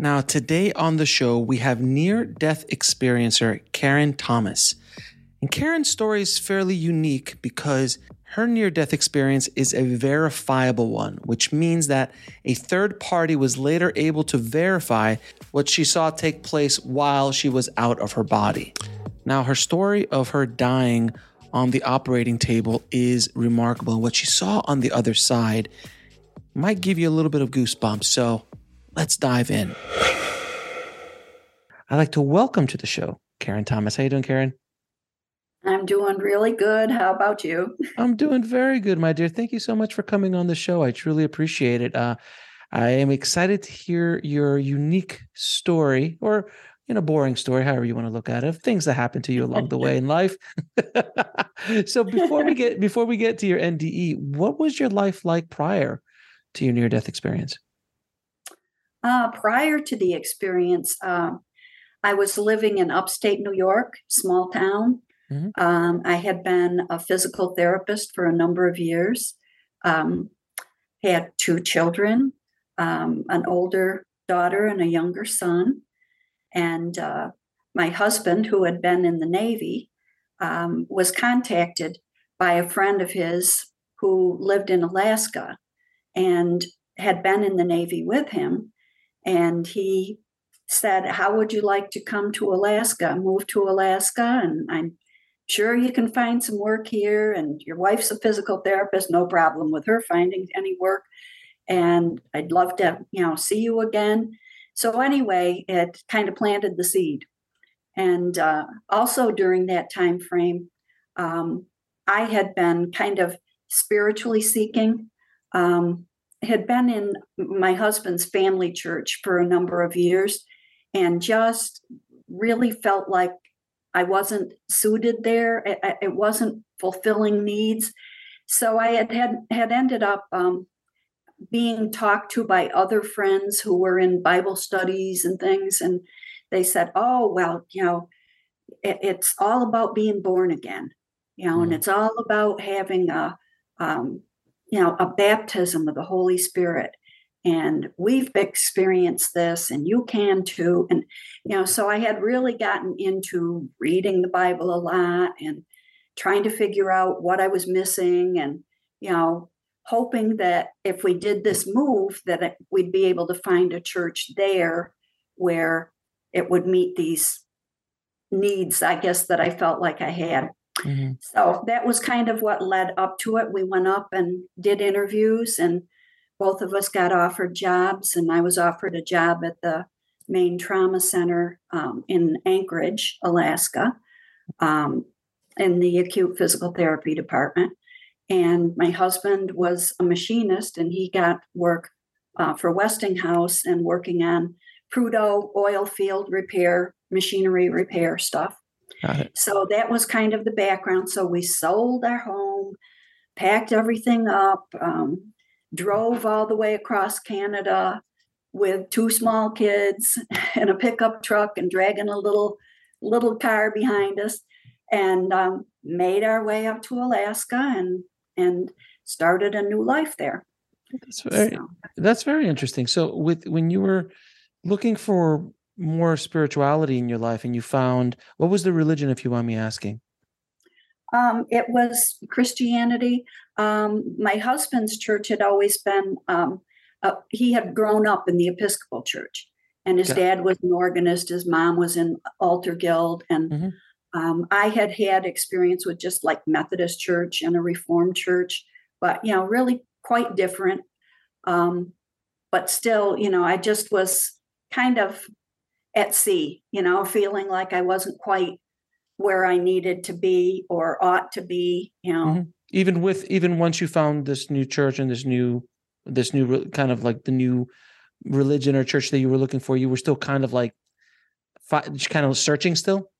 Now, today on the show, we have near death experiencer Karen Thomas. And Karen's story is fairly unique because her near death experience is a verifiable one, which means that a third party was later able to verify what she saw take place while she was out of her body. Now, her story of her dying on the operating table is remarkable. And what she saw on the other side might give you a little bit of goosebumps. So let's dive in. I'd like to welcome to the show Karen Thomas. How you doing, Karen? I'm doing really good. How about you? I'm doing very good, my dear. Thank you so much for coming on the show. I truly appreciate it. Uh, I am excited to hear your unique story, or you know, boring story, however you want to look at it, of things that happened to you along the way in life. so before we get before we get to your NDE, what was your life like prior to your near death experience? Uh, prior to the experience, uh, I was living in upstate New York, small town. Mm-hmm. Um, I had been a physical therapist for a number of years. Um, had two children, um, an older daughter and a younger son. And uh, my husband, who had been in the Navy, um, was contacted by a friend of his who lived in Alaska and had been in the Navy with him. And he said, How would you like to come to Alaska? Move to Alaska, and I'm sure you can find some work here. And your wife's a physical therapist, no problem with her finding any work. And I'd love to, you know, see you again. So anyway, it kind of planted the seed. And uh, also during that time frame, um, I had been kind of spiritually seeking. Um, had been in my husband's family church for a number of years, and just really felt like I wasn't suited there. It, it wasn't fulfilling needs. So I had had, had ended up um, being talked to by other friends who were in Bible studies and things, and they said, "Oh, well, you know, it, it's all about being born again, you know, mm. and it's all about having a, um, you know, a baptism of the Holy Spirit." And we've experienced this, and you can too. And you know, so I had really gotten into reading the Bible a lot and trying to figure out what I was missing, and you know, hoping that if we did this move that we'd be able to find a church there where it would meet these needs i guess that i felt like i had mm-hmm. so that was kind of what led up to it we went up and did interviews and both of us got offered jobs and i was offered a job at the main trauma center um, in anchorage alaska um, in the acute physical therapy department and my husband was a machinist and he got work uh, for Westinghouse and working on Prudhoe oil field repair, machinery repair stuff. So that was kind of the background. So we sold our home, packed everything up, um, drove all the way across Canada with two small kids and a pickup truck and dragging a little little car behind us and um, made our way up to Alaska and and started a new life there. That's very so. that's very interesting. So with when you were looking for more spirituality in your life and you found what was the religion if you want me asking? Um, it was Christianity. Um, my husband's church had always been, um, uh, he had grown up in the Episcopal church. And his dad was an organist. His mom was in altar guild, and mm-hmm. um, I had had experience with just like Methodist church and a Reformed church, but you know, really quite different. Um, but still, you know, I just was kind of at sea, you know, feeling like I wasn't quite where I needed to be or ought to be, you know. Mm-hmm. Even with even once you found this new church and this new this new kind of like the new religion or church that you were looking for, you were still kind of like kind of searching still?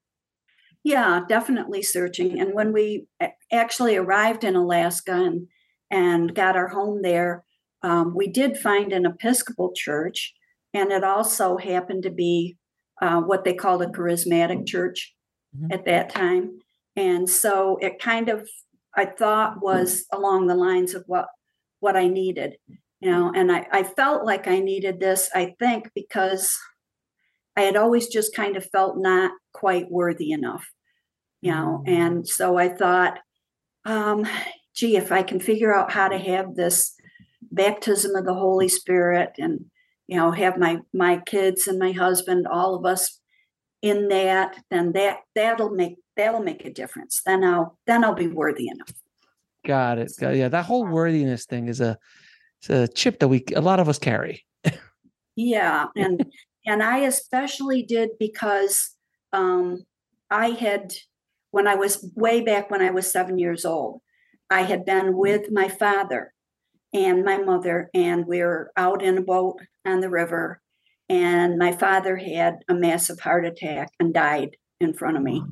Yeah, definitely searching. And when we actually arrived in Alaska and and got our home there, um, we did find an Episcopal church, and it also happened to be uh, what they called a charismatic church mm-hmm. at that time. And so it kind of, I thought, was along the lines of what what I needed, you know. And I, I felt like I needed this. I think because I had always just kind of felt not quite worthy enough, you know. Mm-hmm. And so I thought, um, gee, if I can figure out how to have this baptism of the Holy Spirit and you know have my my kids and my husband all of us in that then that that'll make that'll make a difference. Then i'll then i'll be worthy enough. Got it. Got, yeah that whole worthiness thing is a it's a chip that we a lot of us carry. Yeah and and i especially did because um i had when i was way back when i was seven years old i had been with my father and my mother, and we were out in a boat on the river. And my father had a massive heart attack and died in front of me.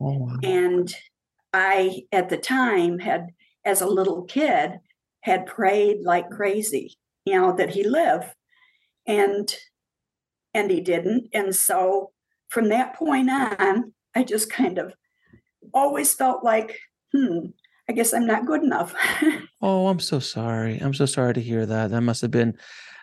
Oh, wow. And I, at the time, had, as a little kid, had prayed like crazy, you know, that he live. And and he didn't. And so from that point on, I just kind of always felt like, hmm, I guess I'm not good enough. oh, I'm so sorry. I'm so sorry to hear that. That must have been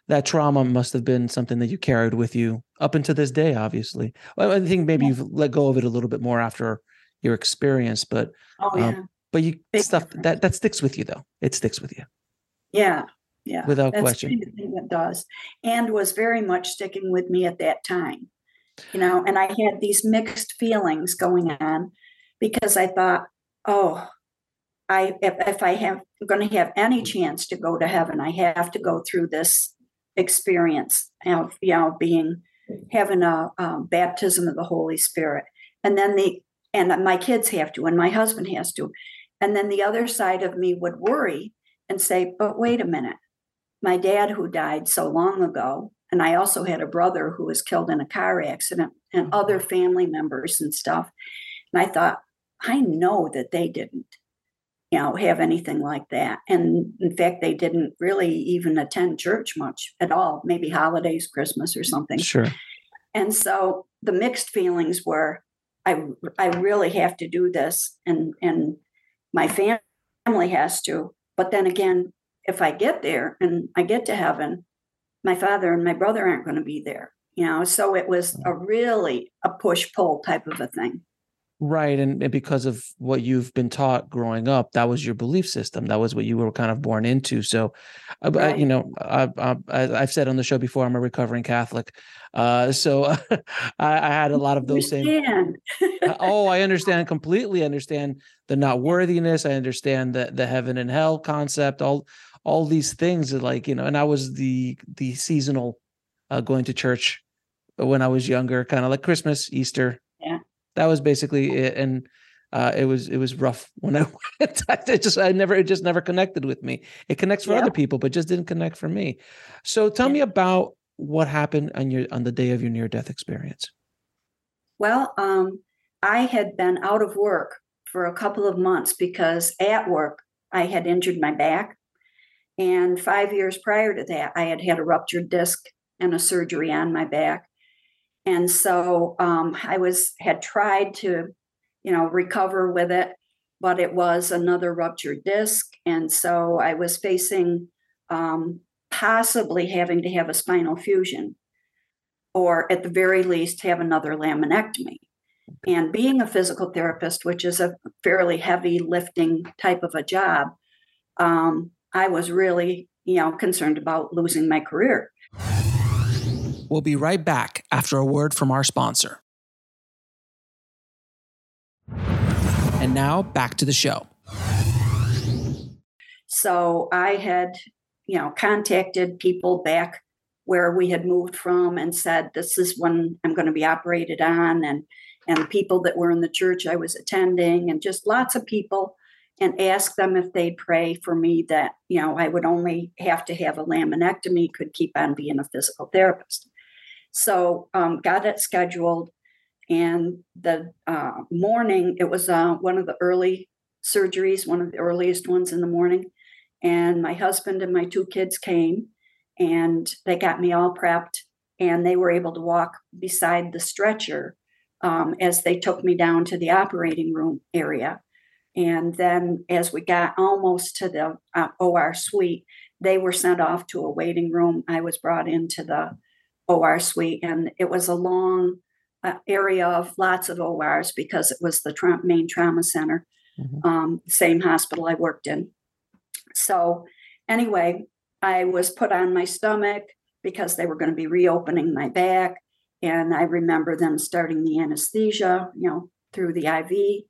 that trauma must have been something that you carried with you up until this day, obviously. I think maybe you've let go of it a little bit more after your experience, but oh, um, yeah. um, but you Big stuff difference. that that sticks with you though. It sticks with you. Yeah. Yeah. Without That's question. The thing that does. And was very much sticking with me at that time. You know, and I had these mixed feelings going on because I thought, oh, I if, if I have going to have any chance to go to heaven, I have to go through this experience of you know being having a um, baptism of the Holy Spirit, and then the and my kids have to, and my husband has to, and then the other side of me would worry and say, but wait a minute, my dad who died so long ago, and I also had a brother who was killed in a car accident, and other family members and stuff, and I thought, I know that they didn't you know, have anything like that. And in fact, they didn't really even attend church much at all, maybe holidays, Christmas or something. Sure. And so the mixed feelings were I I really have to do this and and my family has to. But then again, if I get there and I get to heaven, my father and my brother aren't going to be there. You know, so it was a mm. really a push pull type of a thing. Right. And, and, because of what you've been taught growing up, that was your belief system. That was what you were kind of born into. So, uh, right. I, you know, I, have said on the show before, I'm a recovering Catholic. Uh, so I, I, had a lot of those same. Uh, oh, I understand completely. Understand the not worthiness. I understand the the heaven and hell concept. All all these things like you know. And I was the the seasonal uh, going to church when I was younger, kind of like Christmas, Easter, that was basically it. And uh, it was it was rough when I went. it just I never it just never connected with me. It connects for yeah. other people, but just didn't connect for me. So tell yeah. me about what happened on your on the day of your near death experience. Well, um, I had been out of work for a couple of months because at work I had injured my back, and five years prior to that I had had a ruptured disc and a surgery on my back and so um, I was had tried to, you know, recover with it, but it was another ruptured disc, and so I was facing um, possibly having to have a spinal fusion, or at the very least have another laminectomy. And being a physical therapist, which is a fairly heavy lifting type of a job, um, I was really, you know, concerned about losing my career. We'll be right back after a word from our sponsor. And now back to the show. So I had, you know, contacted people back where we had moved from and said, this is when I'm going to be operated on and and people that were in the church I was attending and just lots of people and asked them if they'd pray for me that, you know, I would only have to have a laminectomy, could keep on being a physical therapist. So um, got it scheduled. And the uh, morning, it was uh, one of the early surgeries, one of the earliest ones in the morning. And my husband and my two kids came and they got me all prepped and they were able to walk beside the stretcher um, as they took me down to the operating room area. And then, as we got almost to the uh, OR suite, they were sent off to a waiting room. I was brought into the OR suite, and it was a long uh, area of lots of ORs because it was the tra- main trauma center, mm-hmm. um, same hospital I worked in. So, anyway, I was put on my stomach because they were going to be reopening my back. And I remember them starting the anesthesia, you know, through the IV.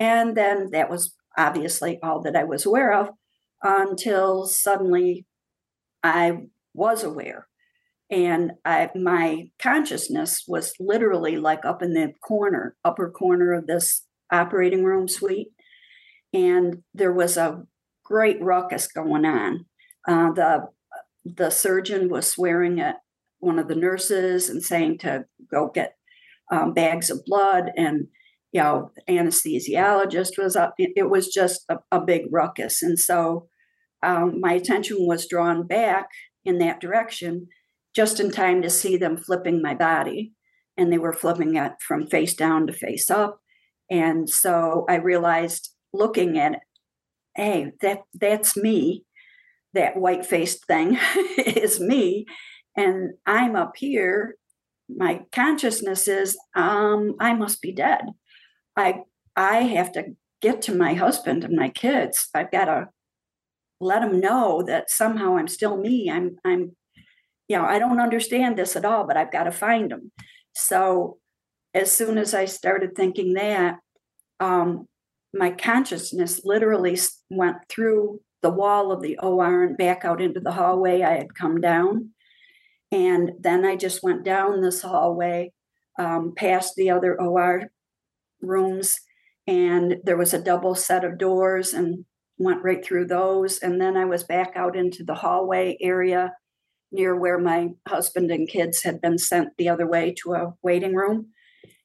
And then that was obviously all that I was aware of until suddenly I was aware. And I, my consciousness was literally like up in the corner, upper corner of this operating room suite. And there was a great ruckus going on. Uh, the the surgeon was swearing at one of the nurses and saying to go get um, bags of blood and you know anesthesiologist was up it, it was just a, a, big ruckus and so um, my attention was drawn back in that direction just in time to see them flipping my body and they were flipping it from face down to face up and so i realized looking at it hey that that's me that white faced thing is me and I'm up here, my consciousness is um, I must be dead. I I have to get to my husband and my kids. I've got to let them know that somehow I'm still me. I'm I'm you know, I don't understand this at all, but I've got to find them. So as soon as I started thinking that, um, my consciousness literally went through the wall of the OR and back out into the hallway I had come down. And then I just went down this hallway, um, past the other OR rooms, and there was a double set of doors and went right through those. And then I was back out into the hallway area near where my husband and kids had been sent the other way to a waiting room.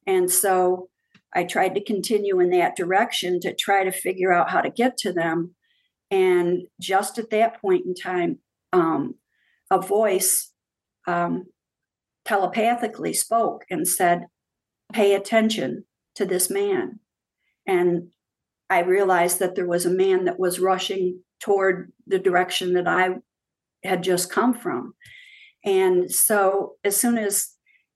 And so I tried to continue in that direction to try to figure out how to get to them. And just at that point in time, um, a voice um, telepathically spoke and said, Pay attention to this man. And I realized that there was a man that was rushing toward the direction that I had just come from. And so as soon as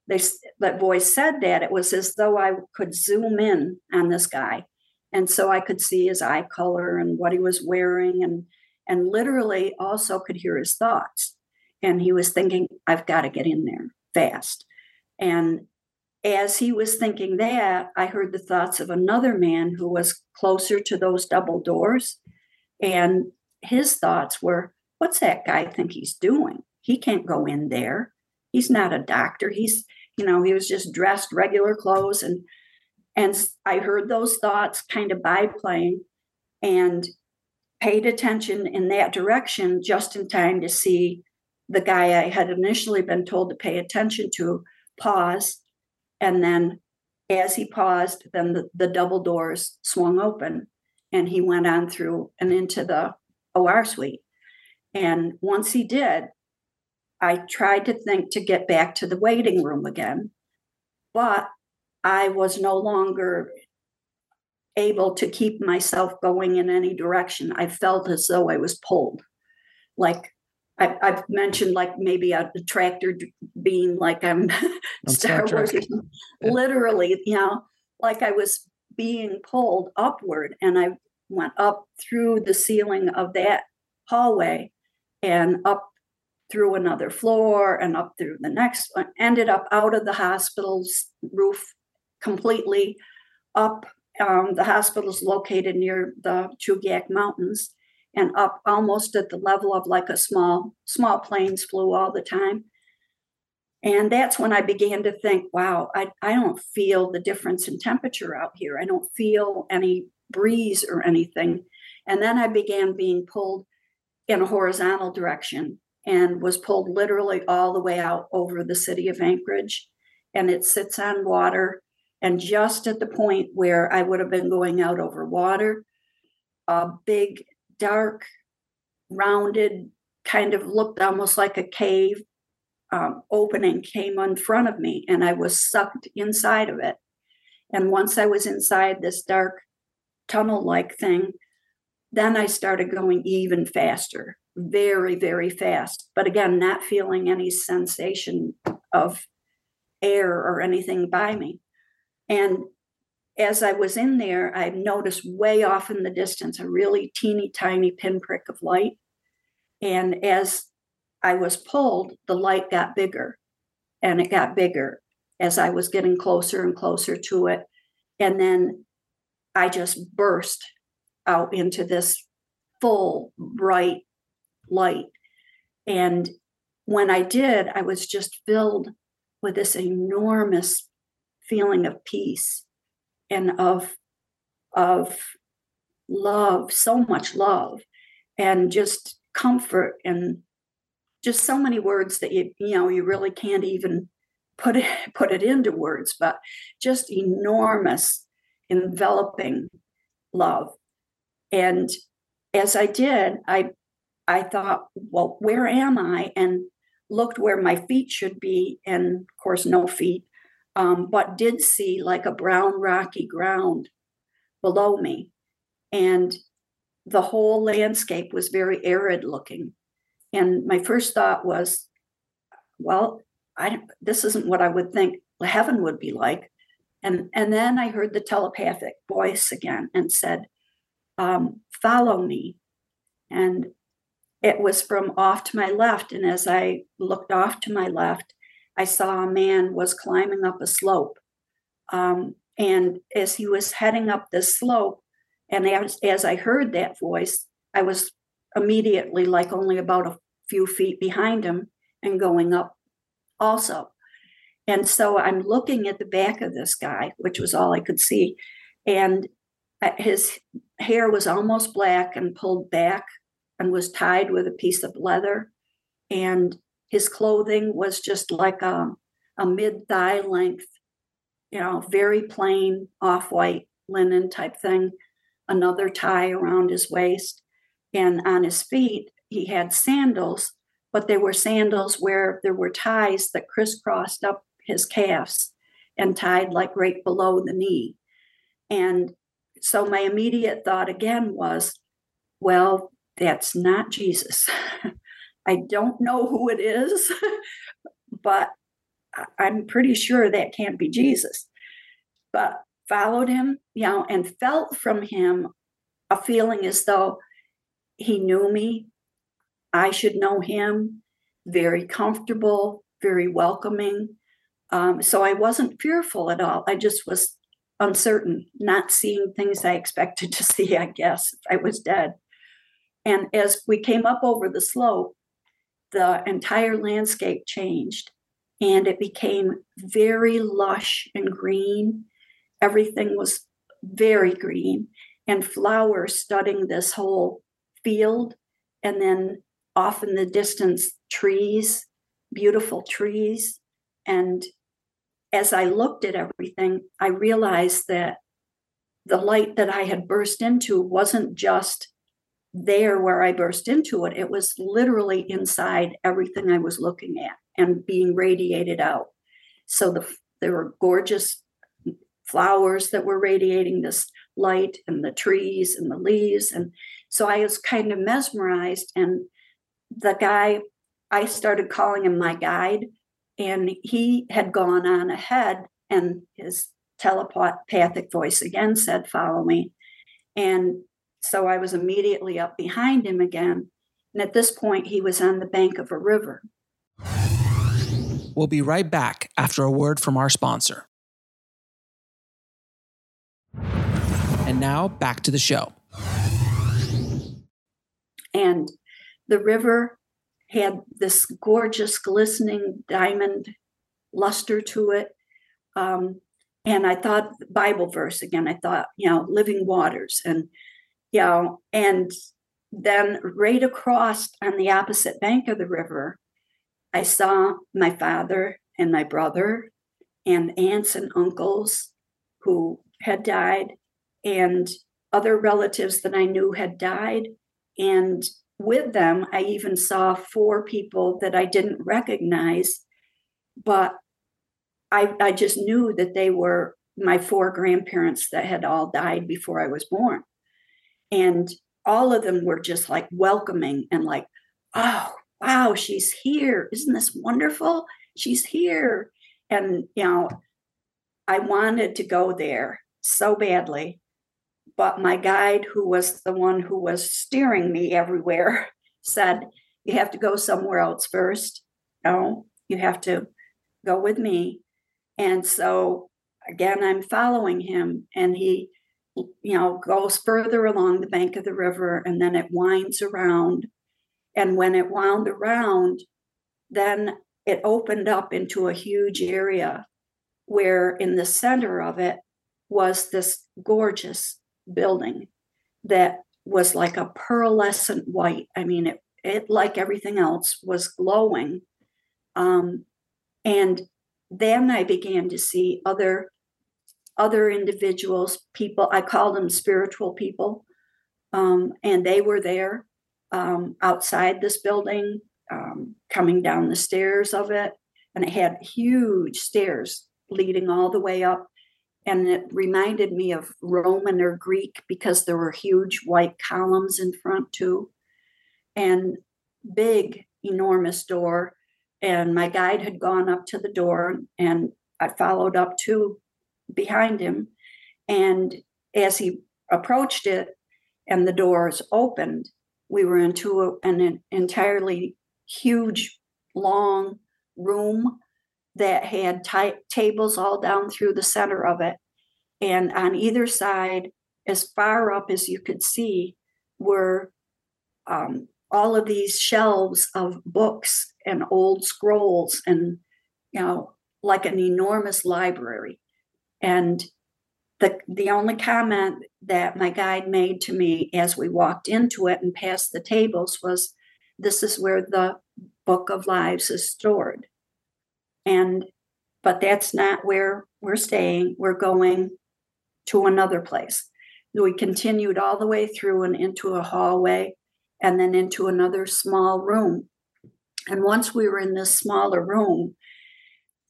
they that voice said that, it was as though I could zoom in on this guy. And so I could see his eye color and what he was wearing and and literally also could hear his thoughts and he was thinking, I've got to get in there fast. And as he was thinking that, I heard the thoughts of another man who was closer to those double doors. And his thoughts were, What's that guy think he's doing? He can't go in there. He's not a doctor. He's, you know, he was just dressed regular clothes. And and I heard those thoughts kind of biplaying and paid attention in that direction just in time to see the guy I had initially been told to pay attention to pause. And then as he paused, then the, the double doors swung open and he went on through and into the OR suite. And once he did, I tried to think to get back to the waiting room again, but I was no longer able to keep myself going in any direction. I felt as though I was pulled, like I, have mentioned like maybe a, tractor beam like I'm Star Wars, literally, you know, like I was being pulled upward, and I went up through the ceiling of that hallway and up through another floor and up through the next one, ended up out of the hospital's roof completely up. Um, the hospital is located near the Chugach Mountains and up almost at the level of like a small, small planes flew all the time. And that's when I began to think, wow, I, I don't feel the difference in temperature out here. I don't feel any breeze or anything. And then I began being pulled in a horizontal direction and was pulled literally all the way out over the city of Anchorage. And it sits on water. And just at the point where I would have been going out over water, a big, dark, rounded, kind of looked almost like a cave um, opening came in front of me, and I was sucked inside of it. And once I was inside this dark tunnel like thing, then I started going even faster, very, very fast. But again, not feeling any sensation of air or anything by me. And as I was in there, I noticed way off in the distance a really teeny tiny pinprick of light. And as I was pulled, the light got bigger and it got bigger as I was getting closer and closer to it. And then I just burst out into this full bright light. And when I did, I was just filled with this enormous feeling of peace and of of love, so much love, and just comfort and just so many words that you you know you really can't even put it put it into words, but just enormous enveloping love. And as I did, I I thought, well, where am I? And looked where my feet should be, and of course, no feet, um, but did see like a brown rocky ground below me. And the whole landscape was very arid looking. And my first thought was, well, I, this isn't what I would think heaven would be like. And, and then I heard the telepathic voice again and said, um, Follow me. And it was from off to my left. And as I looked off to my left, I saw a man was climbing up a slope. Um, and as he was heading up this slope, and as, as I heard that voice, I was immediately like only about a few feet behind him and going up also. And so I'm looking at the back of this guy, which was all I could see. And uh, his hair was almost black and pulled back and was tied with a piece of leather. And his clothing was just like a, a mid thigh length, you know, very plain off white linen type thing, another tie around his waist. And on his feet, he had sandals, but they were sandals where there were ties that crisscrossed up his calves and tied like right below the knee. And so my immediate thought again was, well, that's not Jesus. I don't know who it is, but I'm pretty sure that can't be Jesus. But followed him, you know, and felt from him a feeling as though he knew me. I should know him. Very comfortable, very welcoming. Um, so I wasn't fearful at all. I just was uncertain, not seeing things I expected to see, I guess, if I was dead. And as we came up over the slope, the entire landscape changed and it became very lush and green. Everything was very green and flowers studding this whole field. And then off in the distance, trees, beautiful trees. And as I looked at everything, I realized that the light that I had burst into wasn't just there where I burst into it. It was literally inside everything I was looking at and being radiated out. So the, there were gorgeous flowers that were radiating this light and the trees and the leaves. And so I was kind of mesmerized. And the guy, I started calling him my guide, and he had gone on ahead, and his telepathic voice again said, Follow me. And so I was immediately up behind him again. And at this point, he was on the bank of a river. We'll be right back after a word from our sponsor. And now back to the show. And the river had this gorgeous, glistening diamond luster to it. Um, and I thought Bible verse again. I thought, you know, living waters, and you know, and then right across on the opposite bank of the river, I saw my father and my brother and aunts and uncles who had died, and other relatives that I knew had died. And with them, I even saw four people that I didn't recognize, but I, I just knew that they were my four grandparents that had all died before I was born. And all of them were just like welcoming and like, oh, wow, she's here. Isn't this wonderful? She's here. And, you know, I wanted to go there so badly. But my guide, who was the one who was steering me everywhere, said, You have to go somewhere else first. No, you have to go with me. And so again, I'm following him, and he, you know, goes further along the bank of the river, and then it winds around. And when it wound around, then it opened up into a huge area where in the center of it was this gorgeous building that was like a pearlescent white. I mean, it, it like everything else was glowing. Um, and then I began to see other other individuals, people. I call them spiritual people, um, and they were there um, outside this building, um, coming down the stairs of it, and it had huge stairs leading all the way up and it reminded me of Roman or Greek because there were huge white columns in front too, and big, enormous door. And my guide had gone up to the door, and I followed up to behind him. And as he approached it and the doors opened, we were into an entirely huge, long room that had t- tables all down through the center of it. And on either side, as far up as you could see, were um, all of these shelves of books and old scrolls, and you know, like an enormous library. And the the only comment that my guide made to me as we walked into it and past the tables was, "This is where the Book of Lives is stored." And but that's not where we're staying we're going to another place. We continued all the way through and into a hallway and then into another small room. And once we were in this smaller room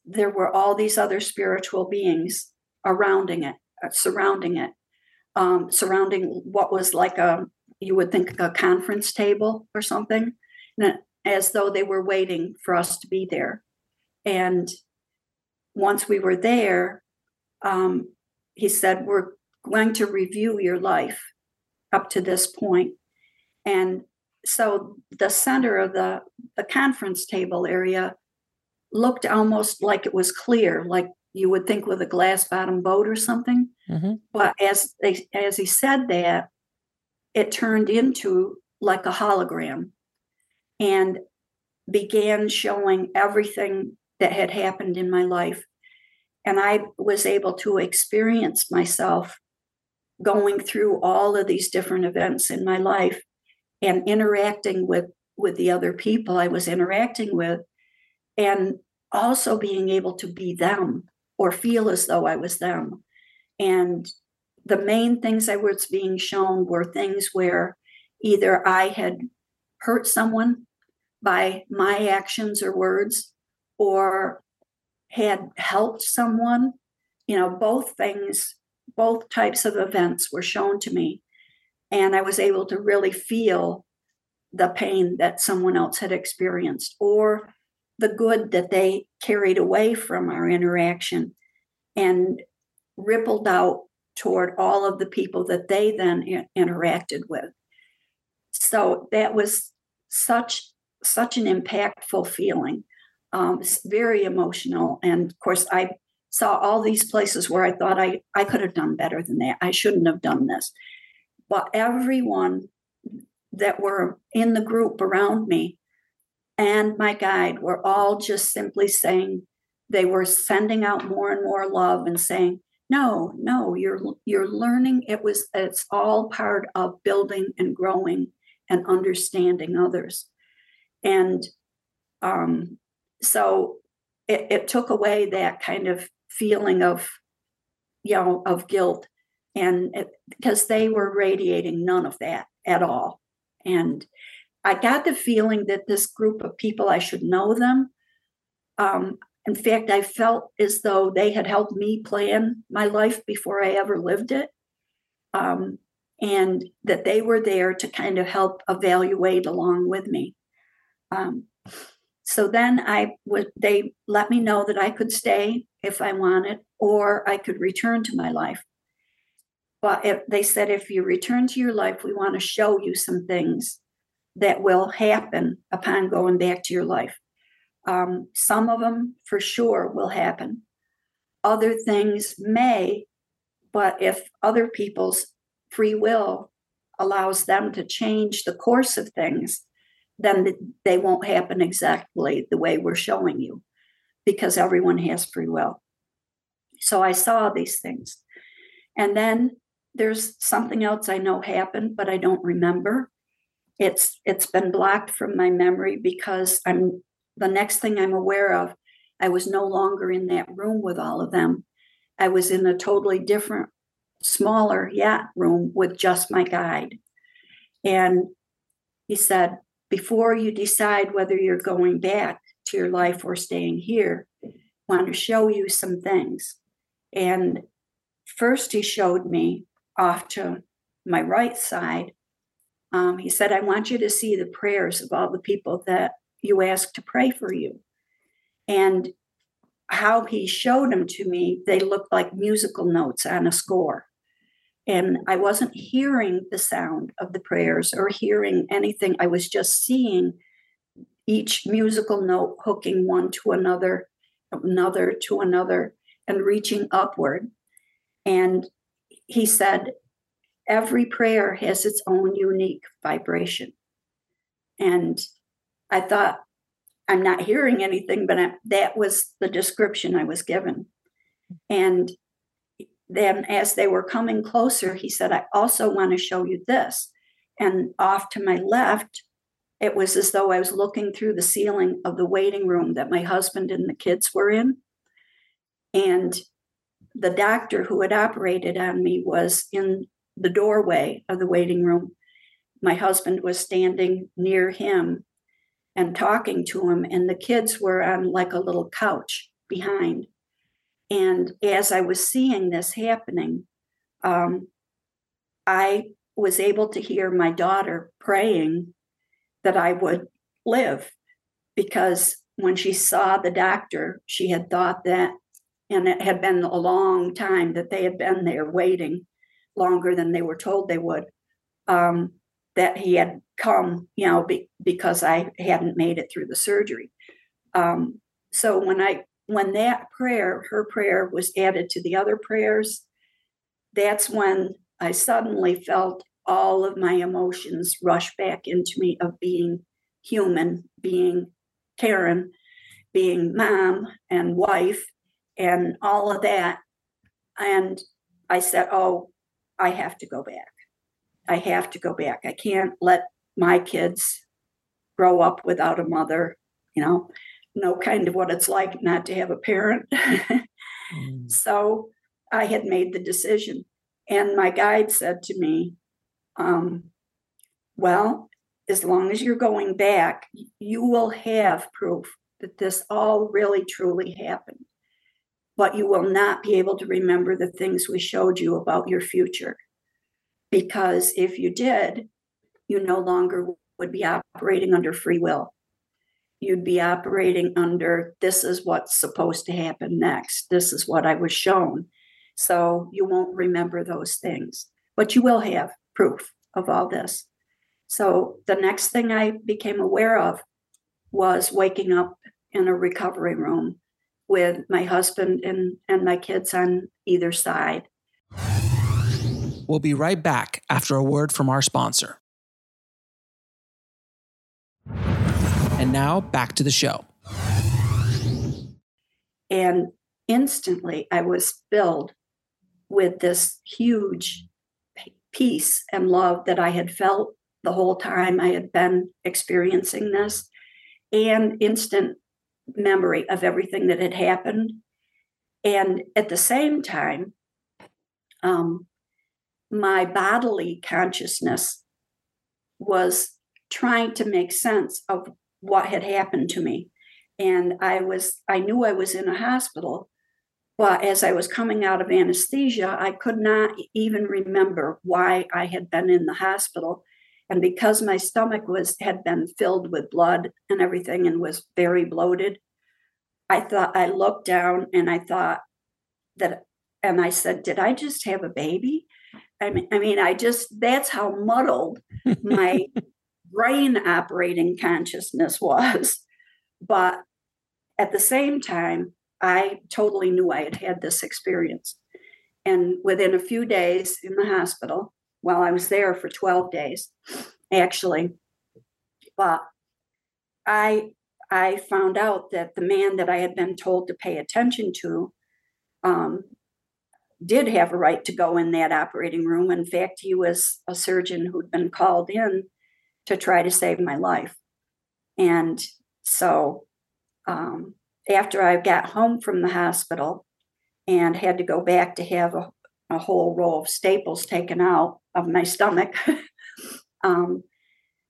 there were all these other spiritual beings surrounding it uh, surrounding it um, surrounding what was like a you would think a conference table or something as though they were waiting for us to be there and once we were there, um, he said, We're going to review your life up to this point. And so the center of the, the conference table area looked almost like it was clear, like you would think with a glass bottom boat or something. Mm-hmm. But as they as he said that, it turned into like a hologram and began showing everything that had happened in my life. And I was able to experience myself going through all of these different events in my life and interacting with with the other people I was interacting with and also being able to be them or feel as though I was them. And the main things I was being shown were things where either I had hurt someone by my actions or words, or had helped someone. You know, both things, both types of events were shown to me. And I was able to really feel the pain that someone else had experienced or the good that they carried away from our interaction and rippled out toward all of the people that they then interacted with. So that was such such an impactful feeling. Um, very emotional, and of course, I saw all these places where I thought I I could have done better than that. I shouldn't have done this, but everyone that were in the group around me and my guide were all just simply saying they were sending out more and more love and saying no no you're you're learning. It was it's all part of building and growing and understanding others. And um so it, it took away that kind of feeling of you know of guilt and because they were radiating none of that at all and I got the feeling that this group of people, I should know them. Um, in fact, I felt as though they had helped me plan my life before I ever lived it. Um, and that they were there to kind of help evaluate along with me. Um, so then I would they let me know that I could stay if I wanted, or I could return to my life. But if they said if you return to your life, we want to show you some things that will happen upon going back to your life. Um, some of them for sure will happen. Other things may, but if other people's free will allows them to change the course of things, then they won't happen exactly the way we're showing you because everyone has free will. So I saw these things. And then there's something else I know happened, but I don't remember it's it's been blocked from my memory because i'm the next thing i'm aware of i was no longer in that room with all of them i was in a totally different smaller yacht room with just my guide and he said before you decide whether you're going back to your life or staying here I want to show you some things and first he showed me off to my right side um, he said, I want you to see the prayers of all the people that you asked to pray for you. And how he showed them to me, they looked like musical notes on a score. And I wasn't hearing the sound of the prayers or hearing anything. I was just seeing each musical note hooking one to another, another to another, and reaching upward. And he said, every prayer has its own unique vibration. And I thought, I'm not hearing anything, but I, that was the description I was given. And then, as they were coming closer, he said, I also want to show you this. And off to my left, it was as though I was looking through the ceiling of the waiting room that my husband and the kids were in. And the doctor who had operated on me was in the doorway of the waiting room. My husband was standing near him and talking to him, and the kids were on like a little couch behind. And as I was seeing this happening, um, I was able to hear my daughter praying that I would live because when she saw the doctor, she had thought that, and it had been a long time that they had been there waiting longer than they were told they would. Um, that he had come, you know, be, because I hadn't made it through the surgery. Um, so when I when that prayer, her prayer, was added to the other prayers, that's when I suddenly felt all of my emotions rush back into me of being human, being Karen, being mom and wife, and all of that. And I said, Oh, I have to go back. I have to go back. I can't let my kids grow up without a mother, you know, know kind of what it's like not to have a parent. mm. So I had made the decision. And my guide said to me, um, Well, as long as you're going back, you will have proof that this all really truly happened but you will not be able to remember the things we showed you about your future. Because if you did, you no longer would be operating under free will. You'd be operating under this is what's supposed to happen next. This is what I was shown. So you won't remember those things, but you will have proof of all this. So the next thing I became aware of was waking up in a recovery room with my husband and, and my kids on either side. We'll be right back after a word from our sponsor. And now back to the show. And instantly I was filled with this huge peace and love that I had felt the whole time I had been experiencing this, and instant memory of everything that had happened. And at the same time, um, my bodily consciousness was trying to make sense of what had happened to me. And I was, I knew I was in a hospital, but as I was coming out of anesthesia, I could not even remember why I had been in the hospital. And because my stomach was had been filled with blood and everything and was very bloated, I thought I looked down and I thought that and I said, Did I just have a baby? I mean, I mean, I just that's how muddled my brain operating consciousness was. But at the same time, I totally knew I had had this experience. And within a few days in the hospital, while I was there for 12 days, actually, but I I found out that the man that I had been told to pay attention to um, did have a right to go in that operating room. In fact, he was a surgeon who'd been called in to try to save my life. And so um, after I got home from the hospital and had to go back to have a, a whole row of staples taken out of my stomach, um,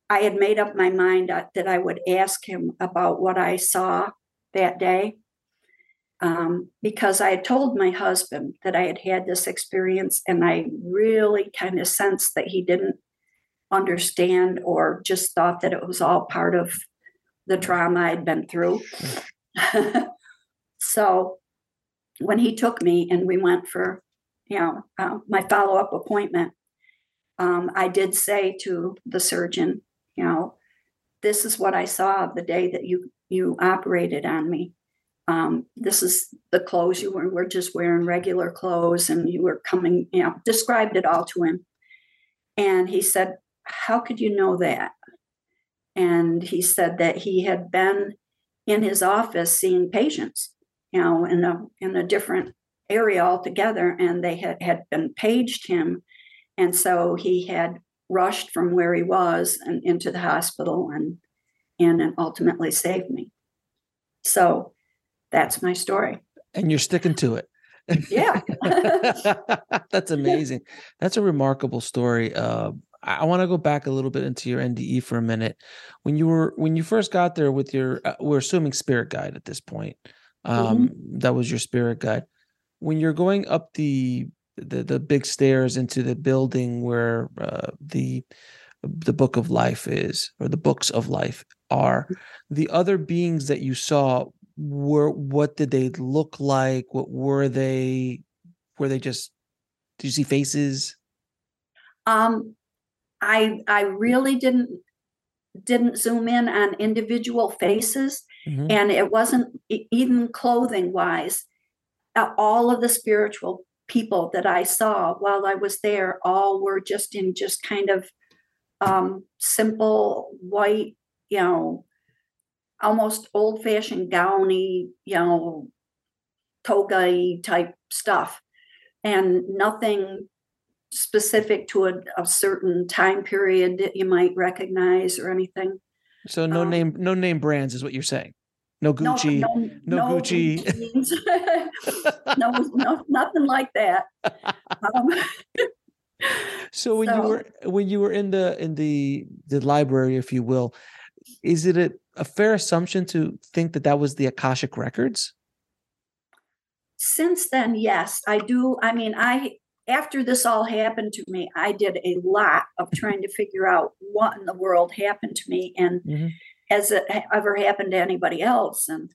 I had made up my mind that I would ask him about what I saw that day. Um, because I had told my husband that I had had this experience, and I really kind of sensed that he didn't understand or just thought that it was all part of the trauma I'd been through. so when he took me and we went for, you know, uh, my follow up appointment, um, I did say to the surgeon, you know, this is what I saw the day that you you operated on me. Um, this is the clothes you were, were just wearing regular clothes and you were coming, you know, described it all to him. And he said, How could you know that? And he said that he had been in his office seeing patients, you know, in a in a different area altogether, and they had, had been paged him. And so he had rushed from where he was and into the hospital and and ultimately saved me. So that's my story. And you're sticking to it. Yeah. that's amazing. That's a remarkable story. Uh, I want to go back a little bit into your NDE for a minute. When you were when you first got there with your, uh, we're assuming spirit guide at this point. Um, mm-hmm. That was your spirit guide. When you're going up the the the big stairs into the building where uh, the the book of life is, or the books of life are, mm-hmm. the other beings that you saw were what did they look like? What were they? Were they just? Did you see faces? Um, I I really didn't didn't zoom in on individual faces, mm-hmm. and it wasn't even clothing wise. All of the spiritual people that I saw while I was there all were just in just kind of um, simple white, you know, almost old fashioned gowny, you know, toga type stuff, and nothing specific to a, a, certain time period that you might recognize or anything. So no um, name, no name brands is what you're saying. No Gucci, no, no, no, no Gucci, no, no, nothing like that. Um, so when so, you were when you were in the in the the library, if you will, is it a, a fair assumption to think that that was the Akashic records? Since then, yes, I do. I mean, I after this all happened to me, I did a lot of trying to figure out what in the world happened to me and mm-hmm. has it ever happened to anybody else. And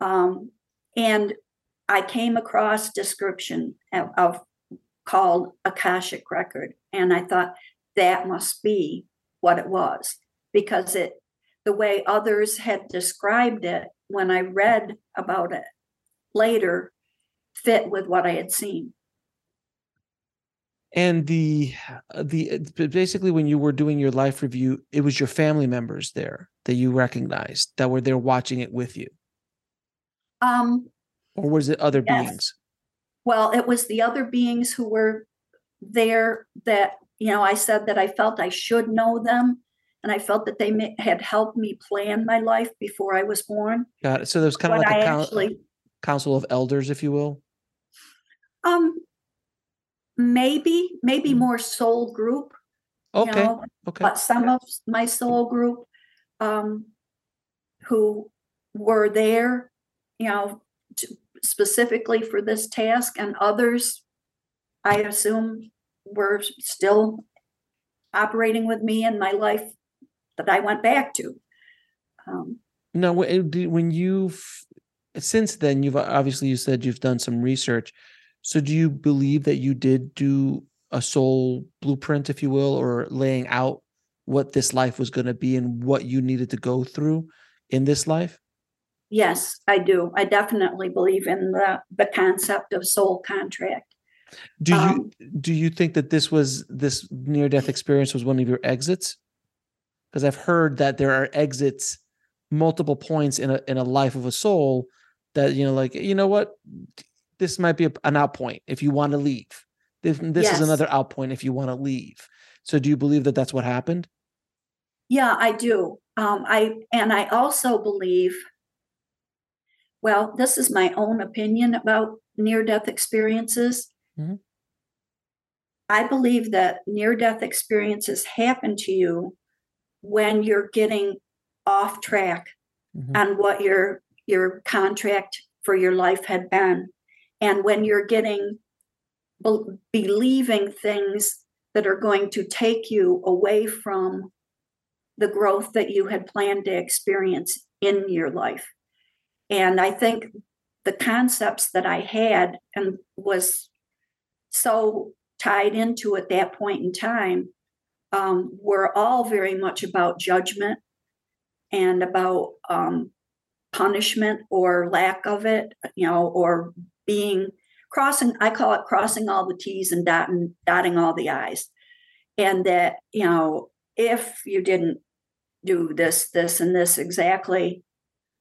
um, and I came across description of, of called Akashic record, and I thought that must be what it was because it the way others had described it when I read about it later fit with what I had seen. And the the basically when you were doing your life review, it was your family members there that you recognized that were there watching it with you. Um or was it other yes. beings? Well, it was the other beings who were there that you know I said that I felt I should know them and I felt that they may, had helped me plan my life before I was born. Got it. So there's kind of like I a actually, council of elders, if you will. Um, maybe, maybe mm. more soul group. Okay. You know, okay. But some of my soul group, um, who were there, you know, to, specifically for this task, and others, I assume, were still operating with me in my life that I went back to. Um, now, when you've since then, you've obviously you said you've done some research. So, do you believe that you did do a soul blueprint, if you will, or laying out what this life was going to be and what you needed to go through in this life? Yes, I do. I definitely believe in the the concept of soul contract. Do you um, do you think that this was this near death experience was one of your exits? because I've heard that there are exits multiple points in a in a life of a soul that you know like you know what this might be an out point if you want to leave this, this yes. is another out point if you want to leave so do you believe that that's what happened yeah i do um i and i also believe well this is my own opinion about near death experiences mm-hmm. i believe that near death experiences happen to you when you're getting off track mm-hmm. on what your your contract for your life had been and when you're getting be- believing things that are going to take you away from the growth that you had planned to experience in your life. And i think the concepts that i had and was so tied into at that point in time um, were all very much about judgment and about um, punishment or lack of it, you know, or being crossing, I call it crossing all the T's and dotting, dotting all the I's. And that, you know, if you didn't do this, this, and this exactly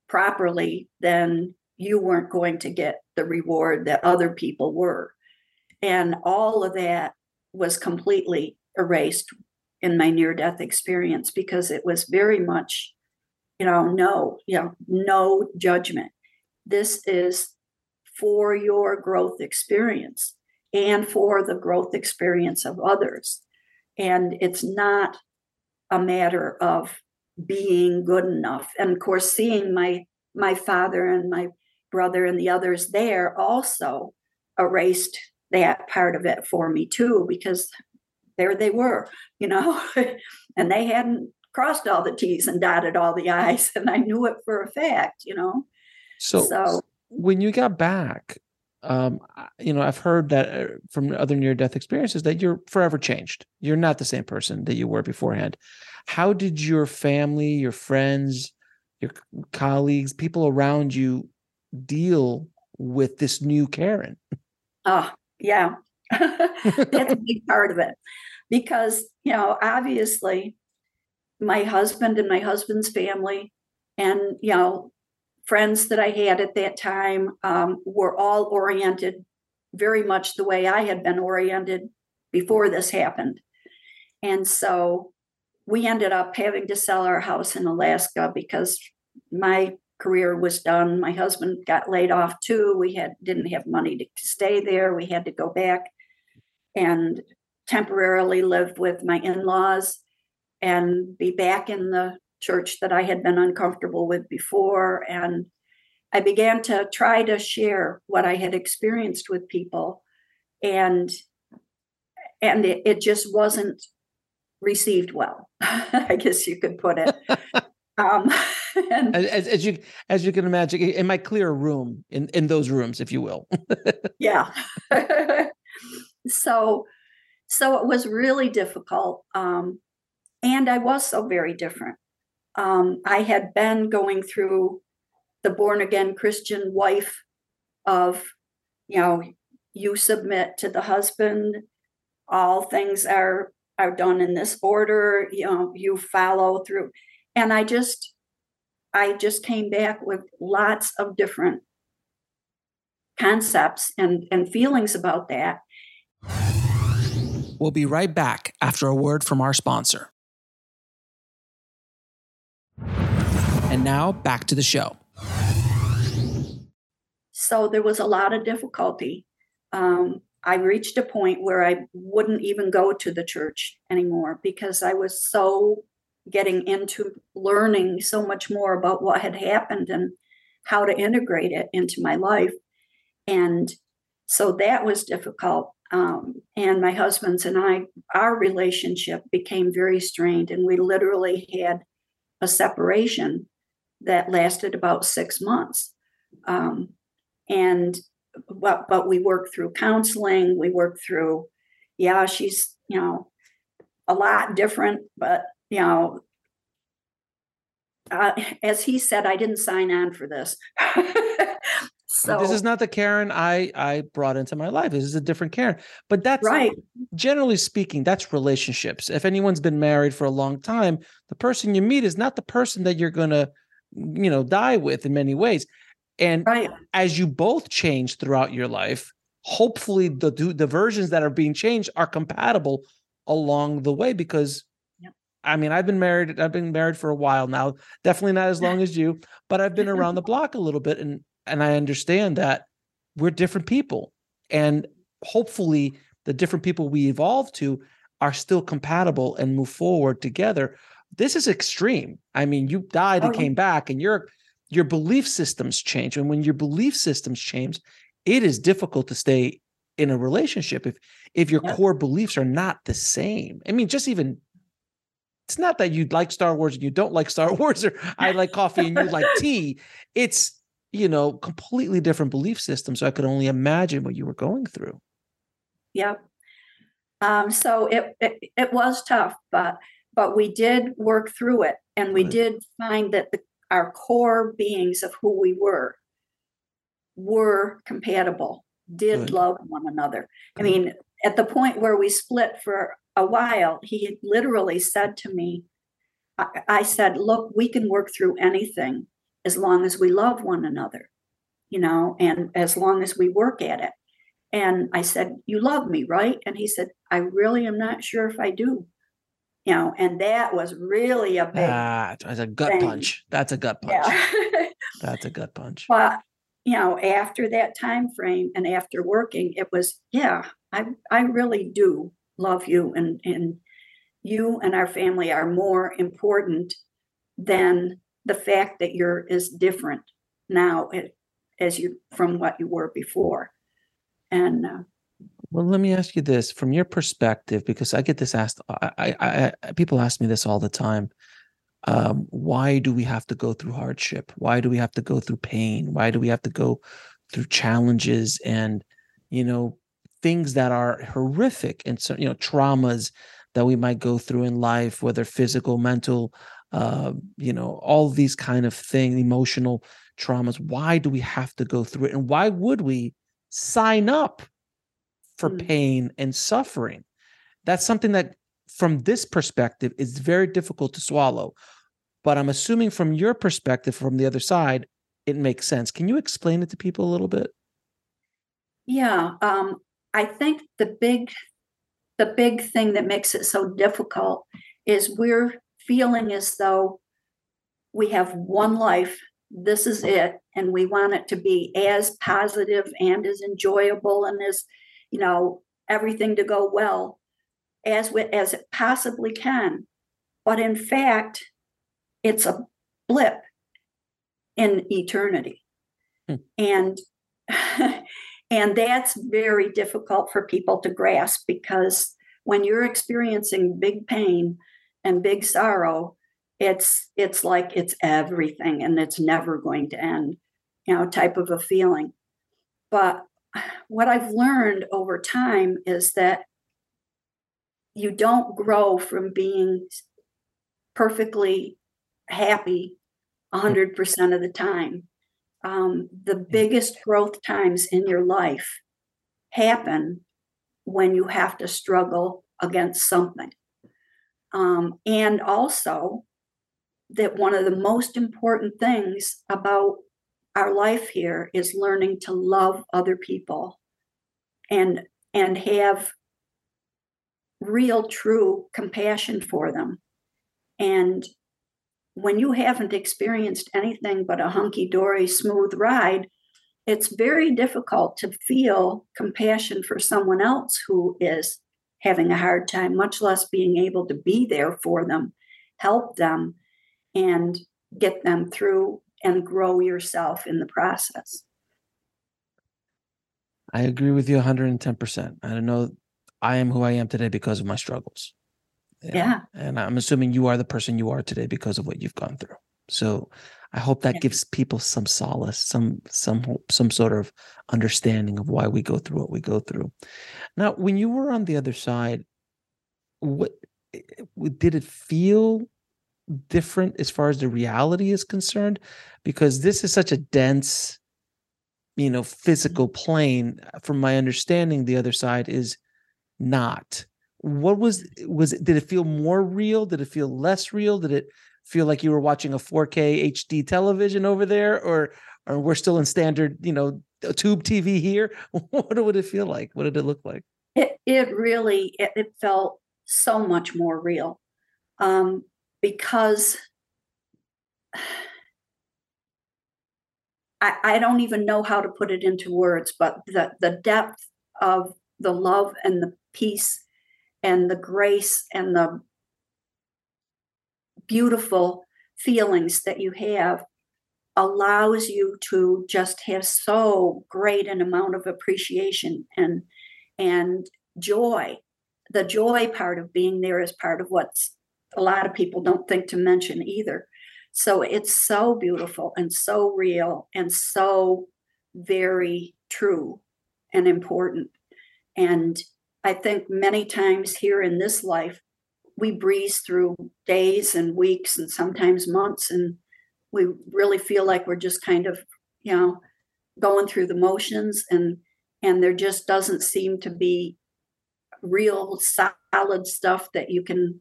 properly, then you weren't going to get the reward that other people were. And all of that was completely erased in my near death experience because it was very much, you know, no, you know, no judgment. This is for your growth experience and for the growth experience of others. And it's not a matter of being good enough. And of course, seeing my my father and my brother and the others there also erased that part of it for me too, because there they were, you know, and they hadn't crossed all the T's and dotted all the I's. And I knew it for a fact, you know. So, so when you got back, um, you know, I've heard that uh, from other near death experiences that you're forever changed. You're not the same person that you were beforehand. How did your family, your friends, your colleagues, people around you deal with this new Karen? Oh, yeah. That's a big part of it because, you know, obviously my husband and my husband's family and, you know, friends that I had at that time um, were all oriented very much the way I had been oriented before this happened. And so we ended up having to sell our house in Alaska because my career was done. My husband got laid off too. We had didn't have money to stay there. We had to go back and temporarily live with my in-laws and be back in the church that I had been uncomfortable with before and I began to try to share what I had experienced with people and and it, it just wasn't received well I guess you could put it. Um and as, as, you as you can imagine in my clear room in in those rooms if you will. Yeah. So so it was really difficult um and I was so very different. Um, I had been going through the born again Christian wife of, you know, you submit to the husband, all things are are done in this order, you know, you follow through. And I just I just came back with lots of different concepts and, and feelings about that. We'll be right back after a word from our sponsor. And now back to the show. So there was a lot of difficulty. Um, I reached a point where I wouldn't even go to the church anymore because I was so getting into learning so much more about what had happened and how to integrate it into my life. And so that was difficult. Um, and my husband's and I, our relationship became very strained, and we literally had a separation that lasted about six months. Um, and but but we worked through counseling. We worked through, yeah, she's you know a lot different, but you know, uh, as he said, I didn't sign on for this. so this is not the Karen I I brought into my life. This is a different Karen. But that's right. Generally speaking, that's relationships. If anyone's been married for a long time, the person you meet is not the person that you're gonna, you know, die with in many ways. And right. as you both change throughout your life, hopefully the the versions that are being changed are compatible along the way because I mean, I've been married. I've been married for a while now. Definitely not as long as you, but I've been around the block a little bit, and and I understand that we're different people, and hopefully, the different people we evolve to are still compatible and move forward together. This is extreme. I mean, you died and came back, and your your belief systems change, and when your belief systems change, it is difficult to stay in a relationship if if your yeah. core beliefs are not the same. I mean, just even it's not that you like Star Wars and you don't like Star Wars, or I like coffee and you like tea. It's you know completely different belief systems. So I could only imagine what you were going through. Yep. Um, so it, it, it was tough, but but we did work through it, and we did find that the, our core beings of who we were were compatible. Did Good. love one another. I mean, at the point where we split for a while, he literally said to me, I, I said, Look, we can work through anything as long as we love one another, you know, and as long as we work at it. And I said, You love me, right? And he said, I really am not sure if I do. You know, and that was really a big ah, that's a gut thing. punch. That's a gut punch. Yeah. that's a gut punch. But you know, after that time frame and after working, it was, yeah, I I really do love you and and you and our family are more important than the fact that you're as different now as you from what you were before and uh, well let me ask you this from your perspective because i get this asked i i, I people ask me this all the time um, why do we have to go through hardship? Why do we have to go through pain? Why do we have to go through challenges and you know things that are horrific and so you know traumas that we might go through in life whether physical mental uh, you know all these kind of things emotional traumas? Why do we have to go through it? And why would we sign up for mm. pain and suffering. That's something that from this perspective is very difficult to swallow. But i'm assuming from your perspective from the other side it makes sense. Can you explain it to people a little bit? Yeah um, I think the big the big thing that makes it so difficult is we're feeling as though we have one life this is it and we want it to be as positive and as enjoyable and as you know everything to go well as we, as it possibly can but in fact it's a blip in eternity hmm. and And that's very difficult for people to grasp because when you're experiencing big pain and big sorrow, it's it's like it's everything and it's never going to end, you know, type of a feeling. But what I've learned over time is that you don't grow from being perfectly happy 100% of the time. Um, the biggest growth times in your life happen when you have to struggle against something. Um, and also, that one of the most important things about our life here is learning to love other people and and have real true compassion for them. And when you haven't experienced anything but a hunky dory smooth ride it's very difficult to feel compassion for someone else who is having a hard time much less being able to be there for them help them and get them through and grow yourself in the process. I agree with you 110%. I don't know. I am who I am today because of my struggles. Yeah. yeah. And I'm assuming you are the person you are today because of what you've gone through. So I hope that yeah. gives people some solace, some some some sort of understanding of why we go through what we go through. Now, when you were on the other side, what eh, eh, did it feel different as far as the reality is concerned because this is such a dense you know physical plane from my understanding the other side is not. What was was did it feel more real? Did it feel less real? Did it feel like you were watching a 4k hd television over there or or we're still in standard you know tube tv here? What would it feel like? What did it look like? It, it really it, it felt so much more real. Um because I, I don't even know how to put it into words, but the, the depth of the love and the peace and the grace and the beautiful feelings that you have allows you to just have so great an amount of appreciation and and joy. The joy part of being there is part of what's a lot of people don't think to mention either. So it's so beautiful and so real and so very true and important. And I think many times here in this life, we breeze through days and weeks and sometimes months, and we really feel like we're just kind of, you know, going through the motions and and there just doesn't seem to be real solid stuff that you can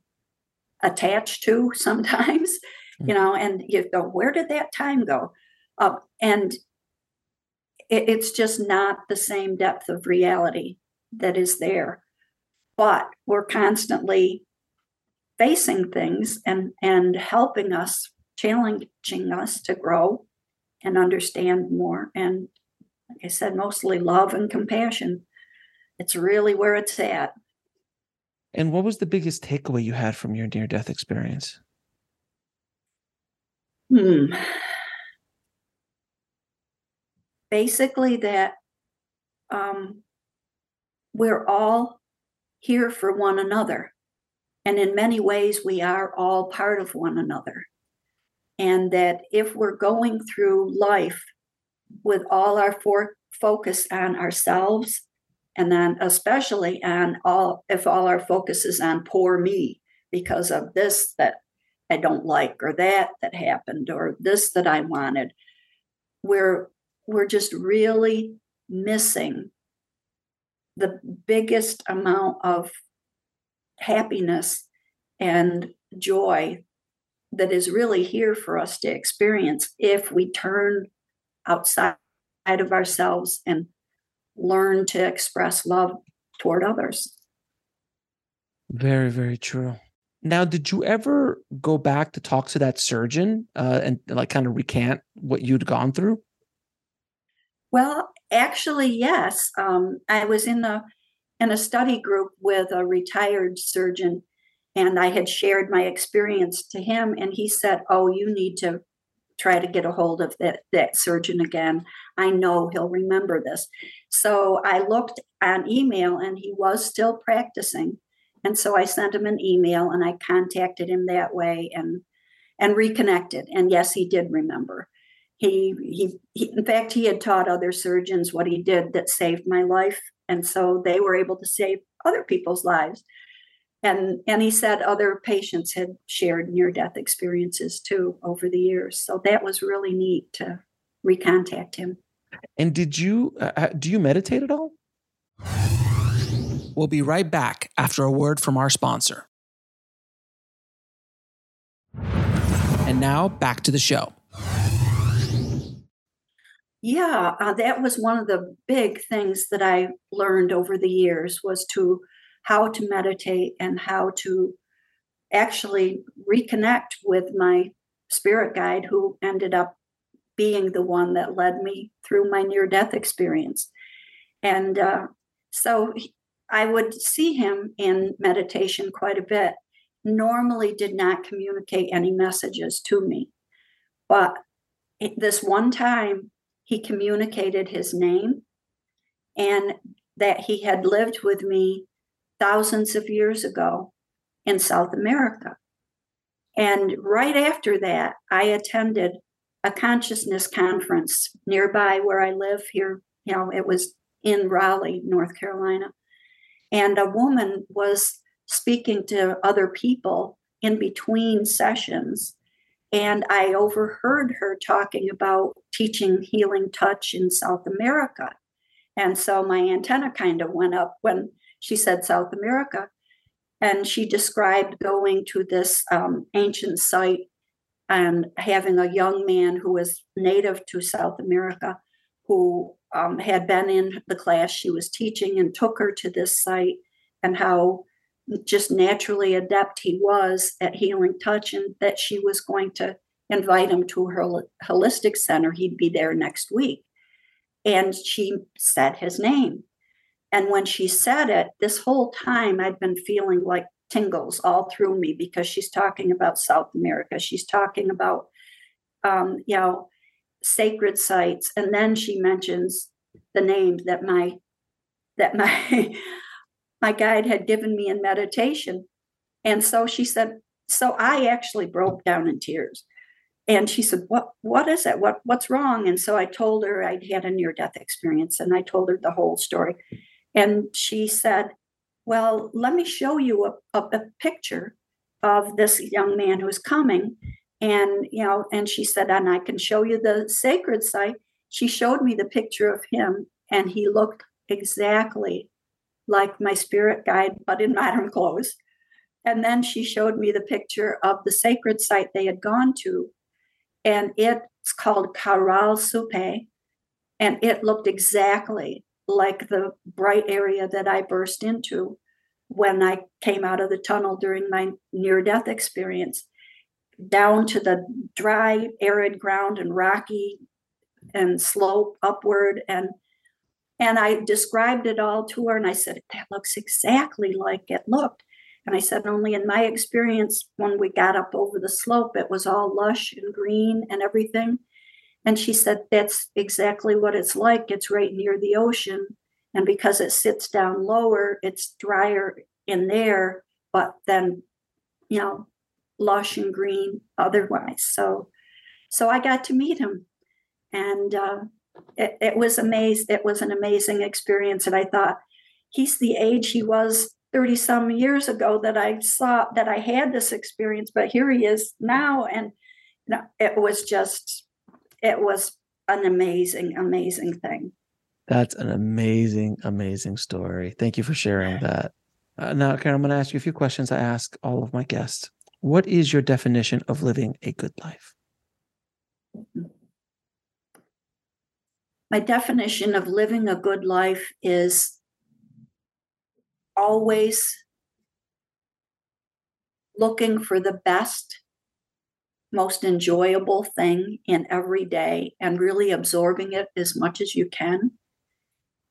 attached to sometimes, mm-hmm. you know, and you go, where did that time go? Uh, and it, it's just not the same depth of reality that is there. But we're constantly facing things and, and helping us, challenging us to grow and understand more. And like I said, mostly love and compassion. It's really where it's at. And what was the biggest takeaway you had from your near death experience? Hmm. Basically, that um, we're all here for one another. And in many ways, we are all part of one another. And that if we're going through life with all our focus on ourselves and then especially on all if all our focus is on poor me because of this that i don't like or that that happened or this that i wanted we're we're just really missing the biggest amount of happiness and joy that is really here for us to experience if we turn outside of ourselves and learn to express love toward others. Very, very true. Now, did you ever go back to talk to that surgeon uh, and like kind of recant what you'd gone through? Well, actually, yes. Um, I was in a in a study group with a retired surgeon, and I had shared my experience to him, and he said, "Oh, you need to try to get a hold of that, that surgeon again. I know he'll remember this. So I looked on email and he was still practicing. And so I sent him an email and I contacted him that way and and reconnected. And yes, he did remember. He, he, he in fact he had taught other surgeons what he did that saved my life. And so they were able to save other people's lives. And and he said other patients had shared near death experiences too over the years. So that was really neat to recontact him. And did you uh, uh do you meditate at all? We'll be right back after a word from our sponsor. And now back to the show. Yeah uh, that was one of the big things that i learned over the years was to how to meditate and how to actually reconnect with my spirit guide who ended up being the one that led me through my near death experience. And uh, so I would see him in meditation quite a bit. Normally, did not communicate any messages to me. But this one time, he communicated his name and that he had lived with me thousands of years ago in South America. And right after that, I attended a consciousness conference nearby where I live here. You know, it was in Raleigh, North Carolina. And a woman was speaking to other people in between sessions. And I overheard her talking about teaching healing touch in South America. And so my antenna kind of went up when she said South America. And she described going to this um, ancient site and having a young man who was native to South America who um, had been in the class she was teaching and took her to this site and how just naturally adept he was at healing touch and that she was going to invite him to her holistic center. He'd be there next week. And she said his name and when she said it, this whole time I'd been feeling like tingles all through me because she's talking about South America. She's talking about, um, you know, sacred sites. And then she mentions the name that my that my my guide had given me in meditation. And so she said, so I actually broke down in tears. And she said, What what is it? What what's wrong? And so I told her I'd had a near-death experience and I told her the whole story. And she said, Well, let me show you a, a, a picture of this young man who's coming. And, you know, and she said, And I can show you the sacred site. She showed me the picture of him, and he looked exactly like my spirit guide, but in modern clothes. And then she showed me the picture of the sacred site they had gone to. And it's called Caral Supe. And it looked exactly like the bright area that I burst into when I came out of the tunnel during my near death experience, down to the dry, arid ground and rocky and slope upward. And and I described it all to her and I said, That looks exactly like it looked. And I said, Only in my experience, when we got up over the slope, it was all lush and green and everything. And she said, That's exactly what it's like. It's right near the ocean. And because it sits down lower, it's drier in there, but then, you know, lush and green otherwise. So, so I got to meet him. And uh, it, it was amazing. It was an amazing experience. And I thought, he's the age he was 30 some years ago that I saw that I had this experience, but here he is now. And it was just it was an amazing, amazing thing. That's an amazing, amazing story. Thank you for sharing that. Uh, now, Karen, I'm going to ask you a few questions I ask all of my guests. What is your definition of living a good life? My definition of living a good life is always looking for the best most enjoyable thing in every day and really absorbing it as much as you can.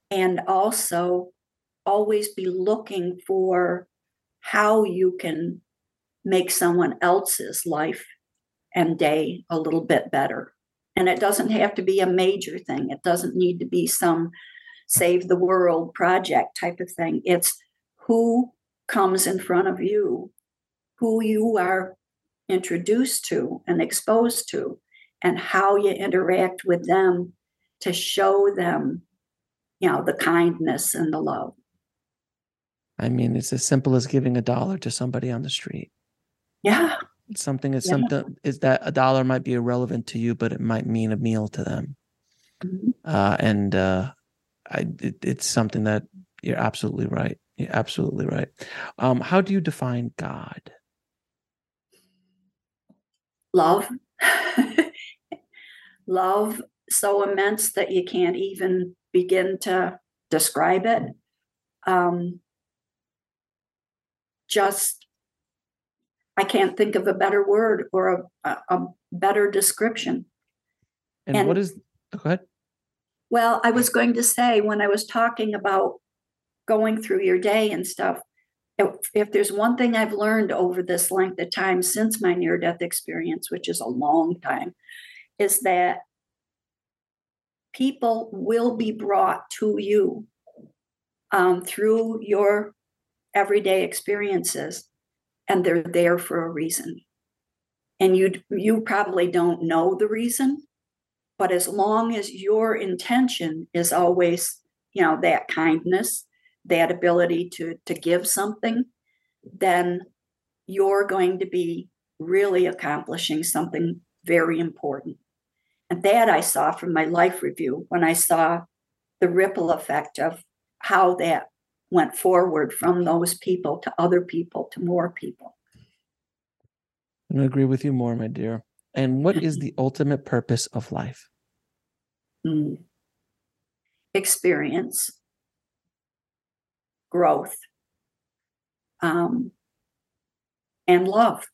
And also always be looking for how you can make someone else's life and day a little bit better. And it doesn't have to be a major thing, it doesn't need to be some save the world project type of thing. It's who comes in front of you, who you are introduced to and exposed to, and how you interact with them to show them, you know, the kindness and the love. I mean, it's as simple as giving a dollar to somebody on the street. Yeah. Something is Yeah. something is that a dollar might be irrelevant to you, but it might mean a meal to them. Mhm. Uh, and uh, I, it, it's something that you're absolutely right. You're absolutely right. Um, how do you define God? Love. Love so immense that you can't even begin to describe it. Um, just, I can't think of a better word or a, a, a better description. And, And- what is? Go ahead. Well, I was going to say when I was talking about going through your day and stuff, if, there's one thing I've learned over this length of time since my near death experience, which is a long time, is that people will be brought to you um, through your everyday experiences, and they're there for a reason. And you you probably don't know the reason, but as long as your intention is always you know that kindness that ability to to give something then you're going to be really accomplishing something very important and that i saw from my life review when i saw the ripple effect of how that went forward from those people to other people to more people I agree with you more, my dear. And what is the ultimate purpose of life? Mm. experience, growth, um, and love.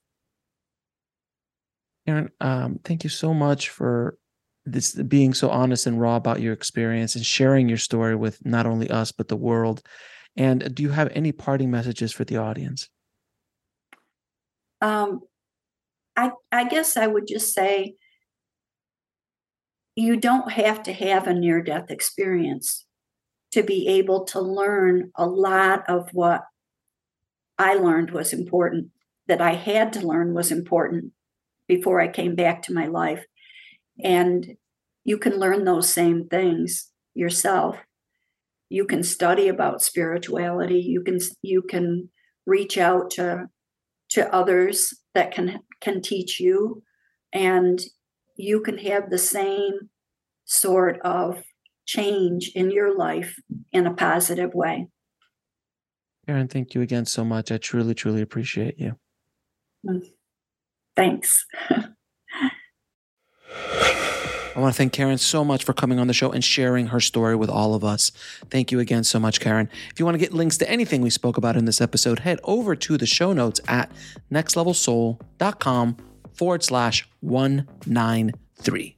Karen, um, thank you so much for this being so honest and raw about your experience and sharing your story with not only us but the world. And do you have any parting messages for the audience? Um, I, I guess I would just say you don't have to have a near death experience to be able to learn a lot of what I learned was important, that I had to learn was important before I came back to my life. And you can learn those same things yourself. You can study about spirituality. You can you can reach out to to others that can can teach you and you can have the same sort of change in your life in a positive way Karen, thank you again so much. I truly, truly appreciate you. thanks I want to thank Karen so much for coming on the show and sharing her story with all of us. Thank you again so much, Karen. If you want to get links to anything we spoke about in this episode, head over to the show notes at nextlevelsoul.com forward slash 193.